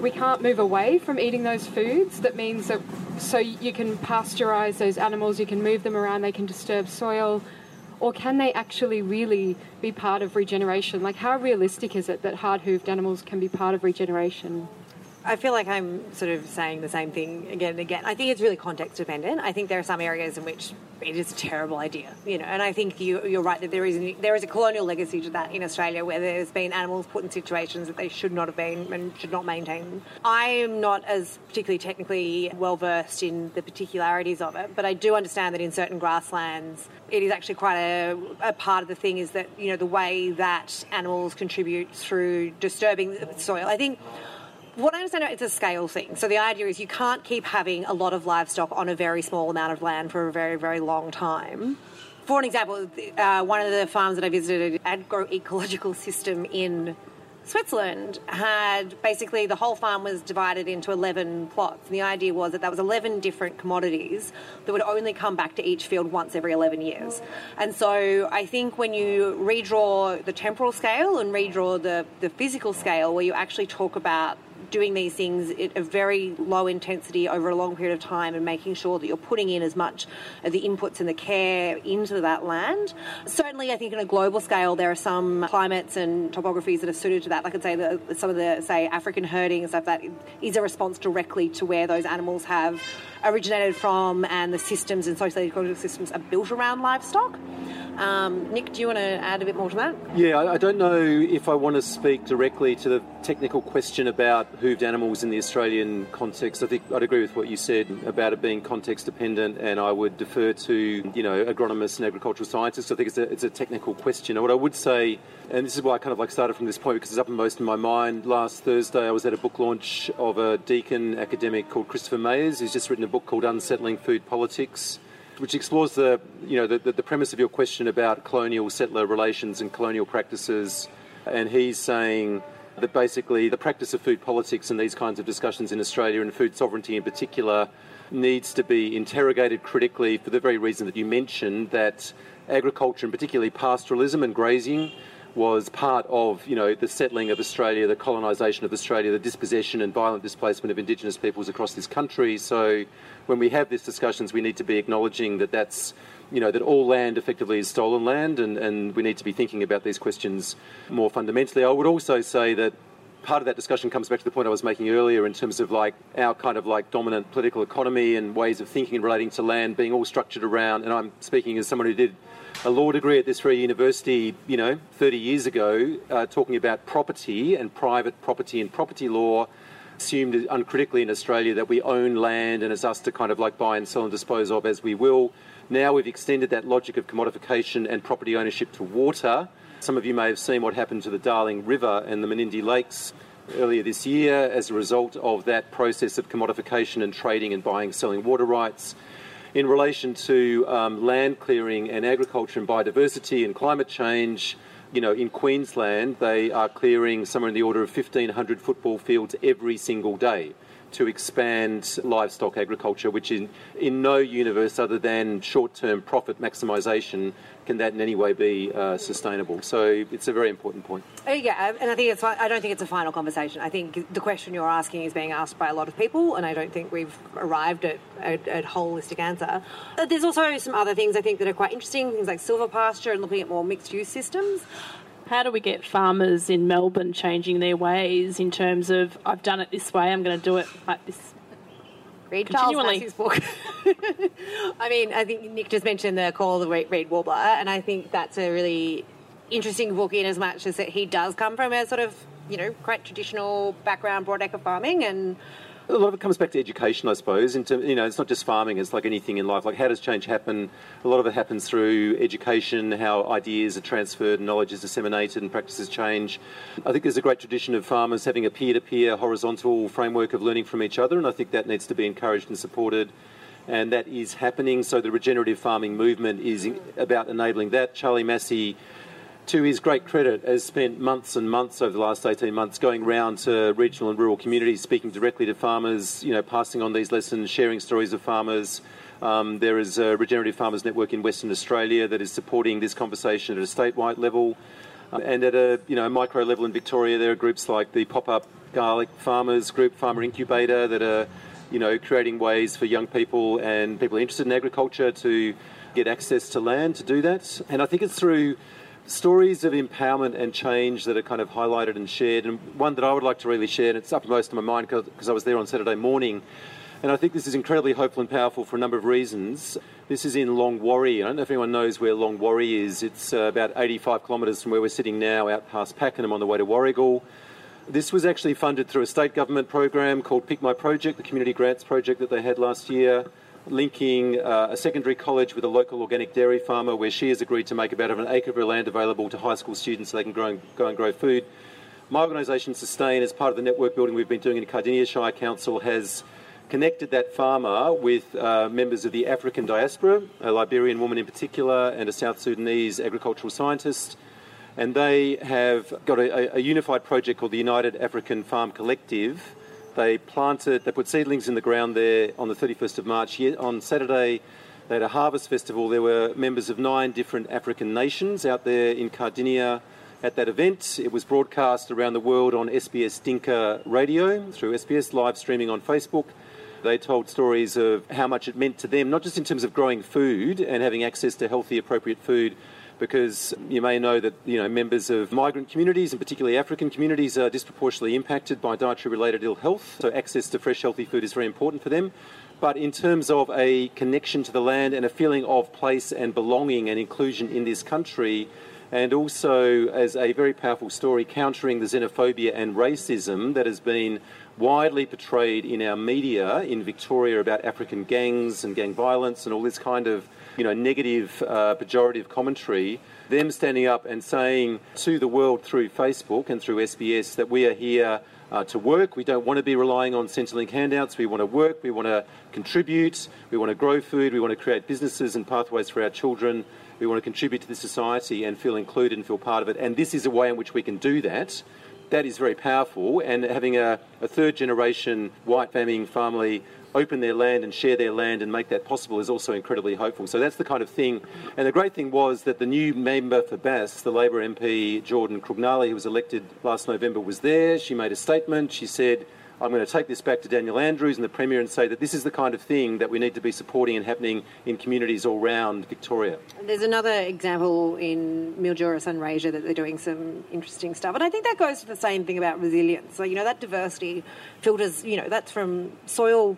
we can't move away from eating those foods. That means that so you can pasteurize those animals, you can move them around, they can disturb soil, or can they actually really be part of regeneration? Like, how realistic is it that hard hooved animals can be part of regeneration? I feel like I'm sort of saying the same thing again and again. I think it's really context dependent. I think there are some areas in which it is a terrible idea, you know. And I think you, are right that there is there is a colonial legacy to that in Australia, where there's been animals put in situations that they should not have been and should not maintain. I am not as particularly technically well versed in the particularities of it, but I do understand that in certain grasslands, it is actually quite a, a part of the thing is that you know the way that animals contribute through disturbing the soil. I think what I understand is it's a scale thing. So the idea is you can't keep having a lot of livestock on a very small amount of land for a very, very long time. For an example, uh, one of the farms that I visited, agroecological system in Switzerland had basically the whole farm was divided into 11 plots. And the idea was that that was 11 different commodities that would only come back to each field once every 11 years. And so I think when you redraw the temporal scale and redraw the, the physical scale, where you actually talk about doing these things at a very low intensity over a long period of time and making sure that you're putting in as much of the inputs and the care into that land. Certainly, I think on a global scale, there are some climates and topographies that are suited to that. Like I'd say that some of the, say, African herding and stuff that is a response directly to where those animals have originated from and the systems and socio-ecological systems are built around livestock. Um, Nick, do you want to add a bit more to that? Yeah, I, I don't know if I want to speak directly to the technical question about hooved animals in the Australian context. I think I'd agree with what you said about it being context dependent, and I would defer to you know agronomists and agricultural scientists. I think it's a, it's a technical question. What I would say, and this is why I kind of like started from this point because it's uppermost in my mind. Last Thursday, I was at a book launch of a Deakin academic called Christopher Mayes, who's just written a book called Unsettling Food Politics which explores the, you know, the, the premise of your question about colonial settler relations and colonial practices. And he's saying that basically the practice of food politics and these kinds of discussions in Australia and food sovereignty in particular needs to be interrogated critically for the very reason that you mentioned that agriculture and particularly pastoralism and grazing was part of you know the settling of Australia, the colonisation of Australia, the dispossession and violent displacement of Indigenous peoples across this country. So when we have these discussions, we need to be acknowledging that that's you know that all land effectively is stolen land, and, and we need to be thinking about these questions more fundamentally. I would also say that part of that discussion comes back to the point I was making earlier in terms of like our kind of like dominant political economy and ways of thinking relating to land being all structured around. And I'm speaking as someone who did a law degree at this very university, you know, 30 years ago, uh, talking about property and private property and property law assumed uncritically in Australia that we own land and it's us to kind of like buy and sell and dispose of as we will. Now we've extended that logic of commodification and property ownership to water. Some of you may have seen what happened to the Darling River and the Menindee Lakes earlier this year as a result of that process of commodification and trading and buying selling water rights. In relation to um, land clearing and agriculture and biodiversity and climate change, you know, in Queensland, they are clearing somewhere in the order of 1,500 football fields every single day to expand livestock agriculture, which in, in no universe other than short term profit maximisation can that in any way be uh, sustainable. So it's a very important point. Uh, yeah, and I think it's. I don't think it's a final conversation. I think the question you're asking is being asked by a lot of people, and I don't think we've arrived at a, holistic answer. Uh, there's also some other things I think that are quite interesting, things like silvopasture and looking at more mixed use systems. How do we get farmers in Melbourne changing their ways in terms of I've done it this way, I'm going to do it like this? Read Charles Massy's book. I mean, I think Nick just mentioned the Call of the Reed Warbler, and I think that's a really interesting book in as much as that he does come from a sort of, you know, quite traditional background, broadacre farming, and a lot of it comes back to education, I suppose. Into you know, it's not just farming; it's like anything in life. Like, how does change happen? A lot of it happens through education, how ideas are transferred, knowledge is disseminated, and practices change. I think there's a great tradition of farmers having a peer-to-peer, horizontal framework of learning from each other, and I think that needs to be encouraged and supported. And that is happening. So the regenerative farming movement is about enabling that. Charlie Massy to his great credit, has spent months and months over the last 18 months going round to regional and rural communities, speaking directly to farmers, you know, passing on these lessons, sharing stories of farmers. Um, there is a Regenerative Farmers Network in Western Australia that is supporting this conversation at a statewide level. Um, and at a you know micro level in Victoria, there are groups like the Pop-Up Garlic Farmers Group, Farmer Incubator, that are you know creating ways for young people and people interested in agriculture to get access to land to do that. And I think it's through stories of empowerment and change that are kind of highlighted and shared. And one that I would like to really share, and it's uppermost in my mind because I was there on Saturday morning. And I think this is incredibly hopeful and powerful for a number of reasons. This is in Longwarry. I don't know if anyone knows where Longwarry is. It's uh, about 85 kilometres from where we're sitting now, out past Pakenham on the way to Warragul. This was actually funded through a state government program called Pick My Project, the community grants project that they had last year linking uh, a secondary college with a local organic dairy farmer where she has agreed to make about an acre of her land available to high school students so they can grow and, go and grow food. My organisation, Sustain, as part of the network building we've been doing in Cardinia Shire Council, has connected that farmer with uh, members of the African diaspora, a Liberian woman in particular, and a South Sudanese agricultural scientist. and they have got a, a, unified project called the United African Farm Collective. They planted, they put seedlings in the ground there on the 31st of March. On Saturday, they had a harvest festival. There were members of nine different African nations out there in Cardinia at that event. It was broadcast around the world on SBS Dinka radio through SBS live streaming on Facebook. They told stories of how much it meant to them, not just in terms of growing food and having access to healthy, appropriate food, because you may know that you know members of migrant communities and particularly African communities are disproportionately impacted by dietary related ill health. So access to fresh healthy food is very important for them. But in terms of a connection to the land and a feeling of place and belonging and inclusion in this country, and also as a very powerful story countering the xenophobia and racism that has been widely portrayed in our media in Victoria about African gangs and gang violence and all this kind of you know, negative, uh, pejorative commentary, them standing up and saying to the world through Facebook and through SBS that we are here uh, to work. We don't want to be relying on Centrelink handouts. We want to work. We want to contribute. We want to grow food. We want to create businesses and pathways for our children. We want to contribute to the society and feel included and feel part of it. And this is a way in which we can do that. That is very powerful. And having a, a third generation white farming family open their land and share their land and make that possible is also incredibly hopeful. So that's the kind of thing. And the great thing was that the new member for Bass, the Labor MP Jordan Crugnale, who was elected last November, was there. She made a statement. She said, I'm going to take this back to Daniel Andrews and the Premier and say that this is the kind of thing that we need to be supporting and happening in communities all around Victoria. There's another example in Mildura and Sunraysia that they're doing some interesting stuff. And I think that goes to the same thing about resilience. So, you know, that diversity filters, you know, that's from soil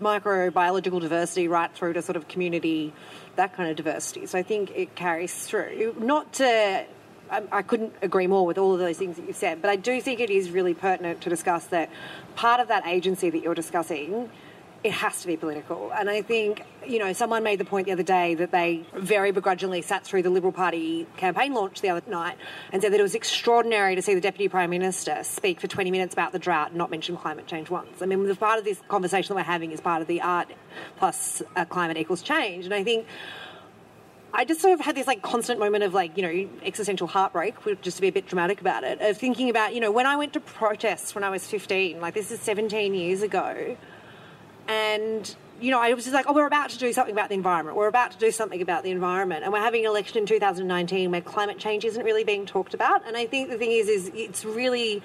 microbiological diversity right through to sort of community, that kind of diversity. So I think it carries through. Not to I, couldn't agree more with all of those things that you've said, but I do think it is really pertinent to discuss that part of that agency that you're discussing it has to be political. And I think, you know, someone made the point the other day that they very begrudgingly sat through the Liberal Party campaign launch the other night and said that it was extraordinary to see the Deputy Prime Minister speak for 20 minutes about the drought and not mention climate change once. I mean, the part of this conversation that we're having is part of the art plus uh, climate equals change. And I think. I just sort of had this like constant moment of like, you know, existential heartbreak, just to be a bit dramatic about it, of thinking about, you know, when I went to protests when I was 15, like this is 17 years ago, and you know, I was just like, oh, we're about to do something about the environment. We're about to do something about the environment. And we're having an election in 2019 where climate change isn't really being talked about. And I think the thing is, is it's really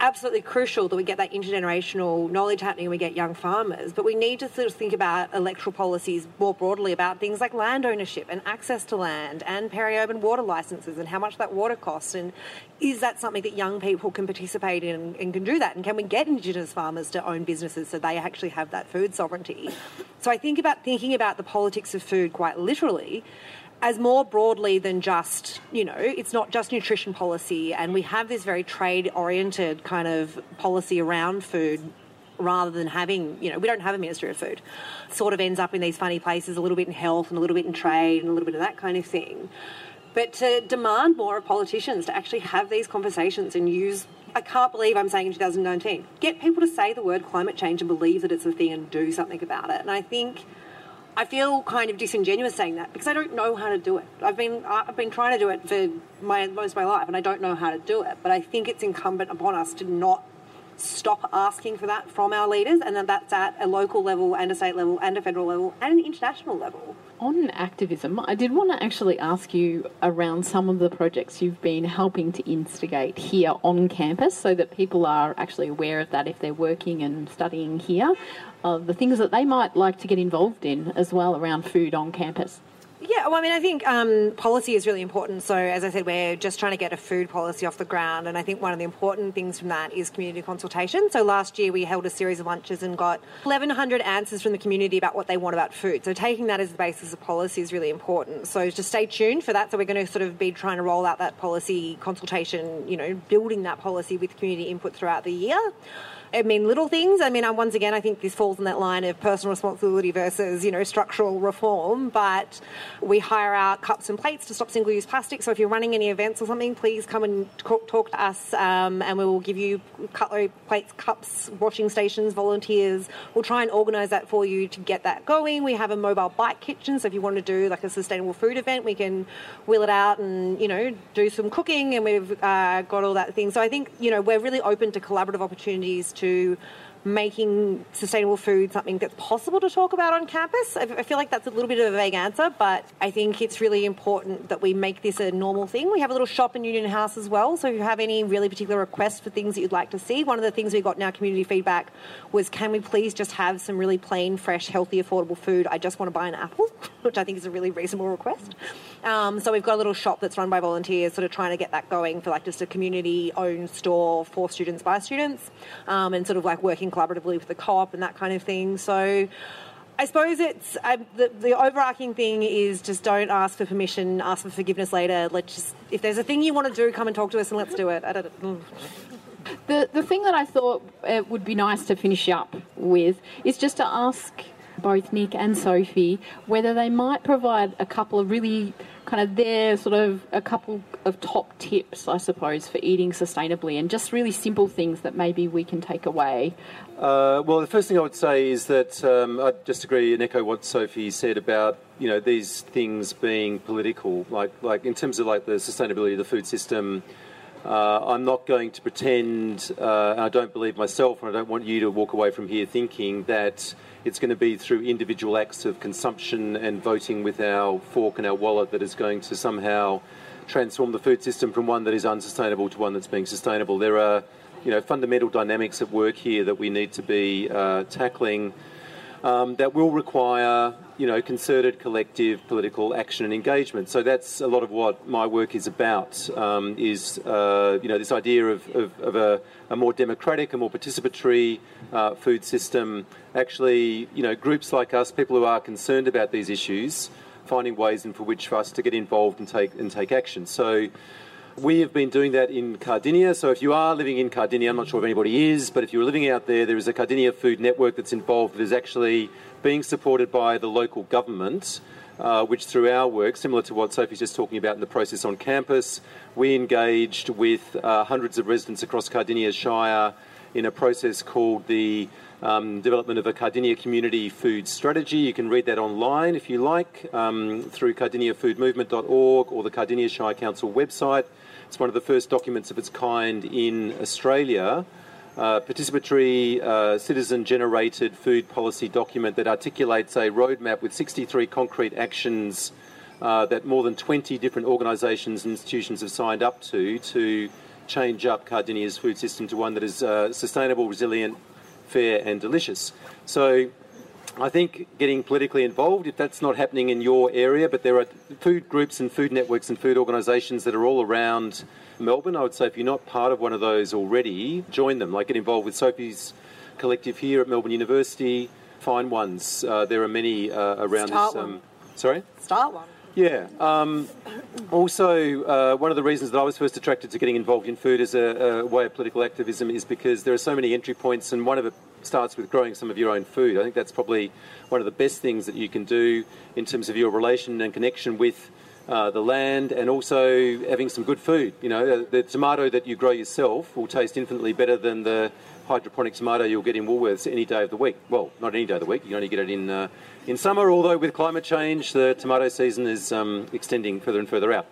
absolutely crucial that we get that intergenerational knowledge happening and we get young farmers. But we need to sort of think about electoral policies more broadly about things like land ownership and access to land and peri-urban water licenses and how much that water costs. And is that something that young people can participate in and can do that? And can we get Indigenous farmers to own businesses so they actually have that food sovereignty? So I think about thinking about the politics of food quite literally as more broadly than just, you know, it's not just nutrition policy, and we have this very trade oriented kind of policy around food rather than having, you know, we don't have a Ministry of Food. Sort of ends up in these funny places, a little bit in health and a little bit in trade and a little bit of that kind of thing. But to demand more of politicians to actually have these conversations and use, I can't believe I'm saying in 2019, get people to say the word climate change and believe that it's a thing and do something about it. And I think I feel kind of disingenuous saying that because I don't know how to do it. I've been I've been trying to do it for my most of my life, and I don't know how to do it. But I think it's incumbent upon us to not stop asking for that from our leaders, and that's at a local level, and a state level, and a federal level, and an international level. On activism, I did want to actually ask you around some of the projects you've been helping to instigate here on campus so that people are actually aware of that if they're working and studying here of the things that they might like to get involved in as well around food on campus. Yeah, well, I mean, I think um, policy is really important. So, as I said, we're just trying to get a food policy off the ground. And I think one of the important things from that is community consultation. So, last year we held a series of lunches and got 1,100 answers from the community about what they want about food. So, taking that as the basis of policy is really important. So, just stay tuned for that. So, we're going to sort of be trying to roll out that policy consultation, you know, building that policy with community input throughout the year. I mean, little things. I mean, once again, I think this falls in that line of personal responsibility versus, you know, structural reform. But We hire out cups and plates to stop single use plastic. So if you're running any events or something, please come and talk, to us um, and we will give you cutlery, plates, cups, washing stations, volunteers. We'll try and organise that for you to get that going. We have a mobile bike kitchen. So if you want to do like a sustainable food event, we can wheel it out and, you know, do some cooking and we've uh, got all that thing. So I think, you know, we're really open to collaborative opportunities to making sustainable food something that's possible to talk about on campus. I feel like that's a little bit of a vague answer, but I think it's really important that we make this a normal thing. We have a little shop in Union House as well, so if you have any really particular requests for things that you'd like to see, one of the things we got in our community feedback was can we please just have some really plain, fresh, healthy, affordable food? I just want to buy an apple, which I think is a really reasonable request. Um, so we've got a little shop that's run by volunteers, sort of trying to get that going for like just a community-owned store for students by students, um, and sort of like working collaboratively with the co-op and that kind of thing. So. I suppose it's the, the, overarching thing is just don't ask for permission, ask for forgiveness later. Let's just if there's a thing you want to do, come and talk to us and let's do it. The the thing that I thought it uh, would be nice to finish up with is just to ask both Nick and Sophie whether they might provide a couple of really kind of their sort of a couple of top tips, I suppose, for eating sustainably and just really simple things that maybe we can take away. Uh, well, the first thing I would say is that um, I just agree and echo what Sophie said about you know these things being political, like like in terms of like the sustainability of the food system. Uh, I'm not going to pretend, uh, and I don't believe myself, and I don't want you to walk away from here thinking that it's going to be through individual acts of consumption and voting with our fork and our wallet that is going to somehow transform the food system from one that is unsustainable to one that's being sustainable. There are, you know, fundamental dynamics at work here that we need to be uh, tackling um, that will require you know, concerted, collective political action and engagement. So that's a lot of what my work is about. Um, is uh, you know this idea of, of, of a, a, more democratic, a more participatory uh, food system. Actually, you know, groups like us, people who are concerned about these issues, finding ways in for which for us to get involved and take and take action. So. We have been doing that in Cardinia. So if you are living in Cardinia, I'm not sure if anybody is, but if you're living out there, there is a Cardinia Food Network that's involved that is actually being supported by the local government. Uh, which through our work, similar to what Sophie's just talking about in the process on campus, we engaged with uh, hundreds of residents across Cardinia Shire in a process called the um, development of a Cardinia community food strategy. You can read that online if you like um, through cardiniafoodmovement.org or the Cardinia Shire Council website. It's one of the first documents of its kind in Australia uh, participatory uh, citizen generated food policy document that articulates a roadmap with 63 concrete actions uh, that more than 20 different organisations and institutions have signed up to to change up Cardinia's food system to one that is uh, sustainable, resilient, fair, and delicious. So I think getting politically involved, if that's not happening in your area, but there are food groups and food networks and food organisations that are all around Melbourne. I would say if you're not part of one of those already, join them. Like get involved with Sophie's collective here at Melbourne University. Find ones. Uh, there are many uh, around Start this. Um, sorry? Start one. Yeah. Um, also, uh, one of the reasons that I was first attracted to getting involved in food as a, a, way of political activism is because there are so many entry points, and one of it starts with growing some of your own food. I think that's probably one of the best things that you can do in terms of your relation and connection with uh, the land and also having some good food. You know, the, the, tomato that you grow yourself will taste infinitely better than the hydroponic tomato you'll get in Woolworths any day of the week. Well, not any day of the week. You can only get it in uh, in summer. Although with climate change, the tomato season is um, extending further and further out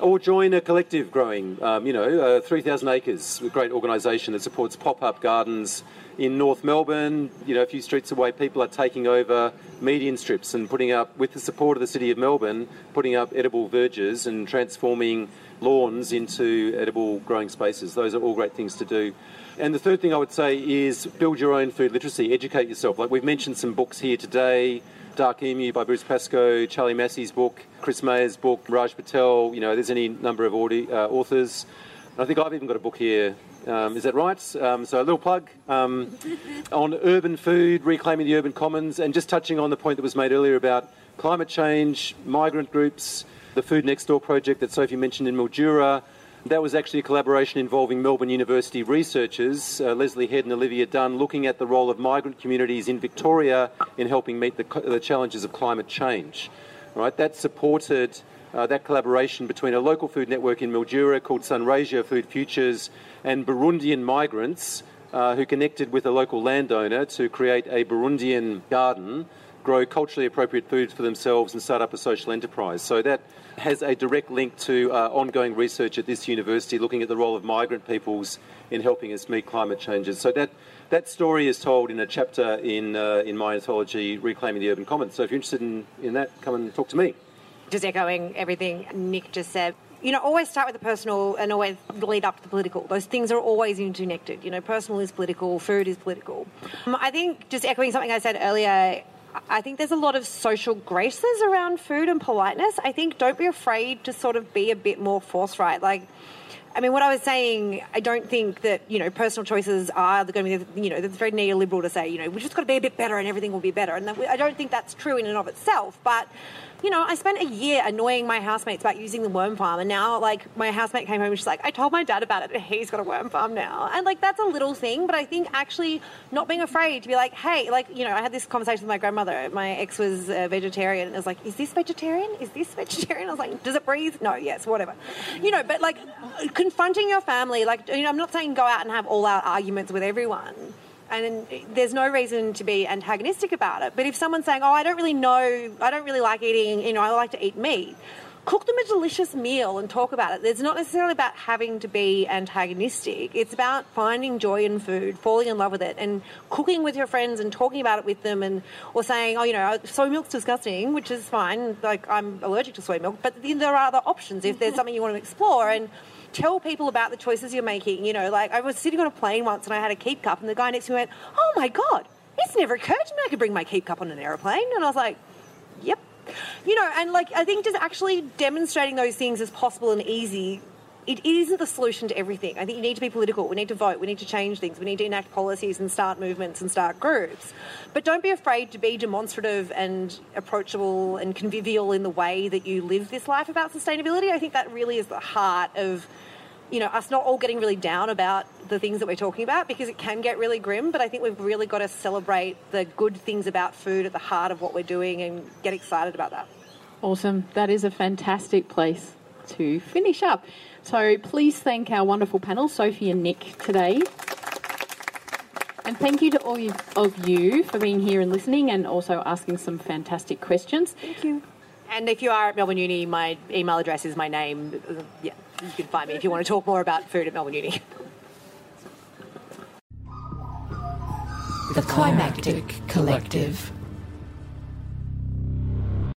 or join a collective growing, um, you know, uh, 3,000 acres, a great organisation that supports pop-up gardens in North Melbourne. You know, a few streets away, people are taking over median strips and putting up, with the support of the City of Melbourne, putting up edible verges and transforming lawns into edible growing spaces. Those are all great things to do. And the third thing I would say is build your own food literacy, educate yourself. Like we've mentioned some books here today. Dark Emu by Bruce Pascoe, Charlie Massy's book, Chris Mayes's book, Raj Patel, you know, there's any number of audi- uh, authors. I think I've even got a book here. Um, is that right? Um, so a little plug um, on urban food, reclaiming the urban commons, and just touching on the point that was made earlier about climate change, migrant groups, the Food Next Door project that Sophie mentioned in Mildura, that was actually a collaboration involving Melbourne University researchers, uh, Lesley Head and Olivia Dun, looking at the role of migrant communities in Victoria in helping meet the, the challenges of climate change. Right, that supported uh, that collaboration between a local food network in Mildura called Sunraysia Food Futures and Burundian migrants uh, who connected with a local landowner to create a Burundian garden, grow culturally appropriate foods for themselves, and start up a social enterprise. So that has a direct link to uh, ongoing research at this university looking at the role of migrant peoples in helping us meet climate changes. So that that story is told in a chapter in uh, in my anthology, Reclaiming the Urban Commons. So if you're interested in, in that, come and talk to me just echoing everything Nick just said. You know, always start with the personal and always lead up to the political. Those things are always interconnected. You know, personal is political, food is political. Um, I think just echoing something I said earlier, I think there's a lot of social graces around food and politeness. I think don't be afraid to sort of be a bit more forthright. Like, I mean, what I was saying, I don't think that, you know, personal choices are going to be, you know, it's very neoliberal to say, you know, we just got to be a bit better and everything will be better. And I don't think that's true in and of itself. But you know, I spent a year annoying my housemates about using the worm farm, and now, like, my housemate came home and she's like, I told my dad about it, and he's got a worm farm now. And, like, that's a little thing, but I think actually not being afraid to be like, hey, like, you know, I had this conversation with my grandmother. My ex was a vegetarian, and I was like, is this vegetarian? Is this vegetarian? I was like, does it breathe? No, yes, whatever. You know, but, like, confronting your family, like, you know, I'm not saying go out and have all out arguments with everyone and there's no reason to be antagonistic about it. But if someone's saying, "Oh, I don't really know, I don't really like eating, you know, I like to eat meat," cook them a delicious meal and talk about it. It's not necessarily about having to be antagonistic. It's about finding joy in food, falling in love with it, and cooking with your friends and talking about it with them, and or saying, "Oh, you know, soy milk's disgusting," which is fine. Like I'm allergic to soy milk, but there are other options if there's something you want to explore and tell people about the choices you're making. You know, like I was sitting on a plane once and I had a keep cup, and the guy next to me went, "Oh my god, it's never occurred to me I could bring my keep cup on an aeroplane." And I was like, "Yep." You know, and like I think just actually demonstrating those things as possible and easy it isn't the solution to everything. I think you need to be political. We need to vote. We need to change things. We need to enact policies and start movements and start groups. But don't be afraid to be demonstrative and approachable and convivial in the way that you live this life about sustainability. I think that really is the heart of you know, us not all getting really down about the things that we're talking about because it can get really grim, but I think we've really got to celebrate the good things about food at the heart of what we're doing and get excited about that. Awesome. That is a fantastic place to finish up. So please thank our wonderful panel, Sophie and Nick, today. And thank you to all of you for being here and listening and also asking some fantastic questions. Thank you. And if you are at Melbourne Uni, my email address is my name. Yeah you can find me if you want to talk more about food at Melbourne Uni. The Climactic Collective.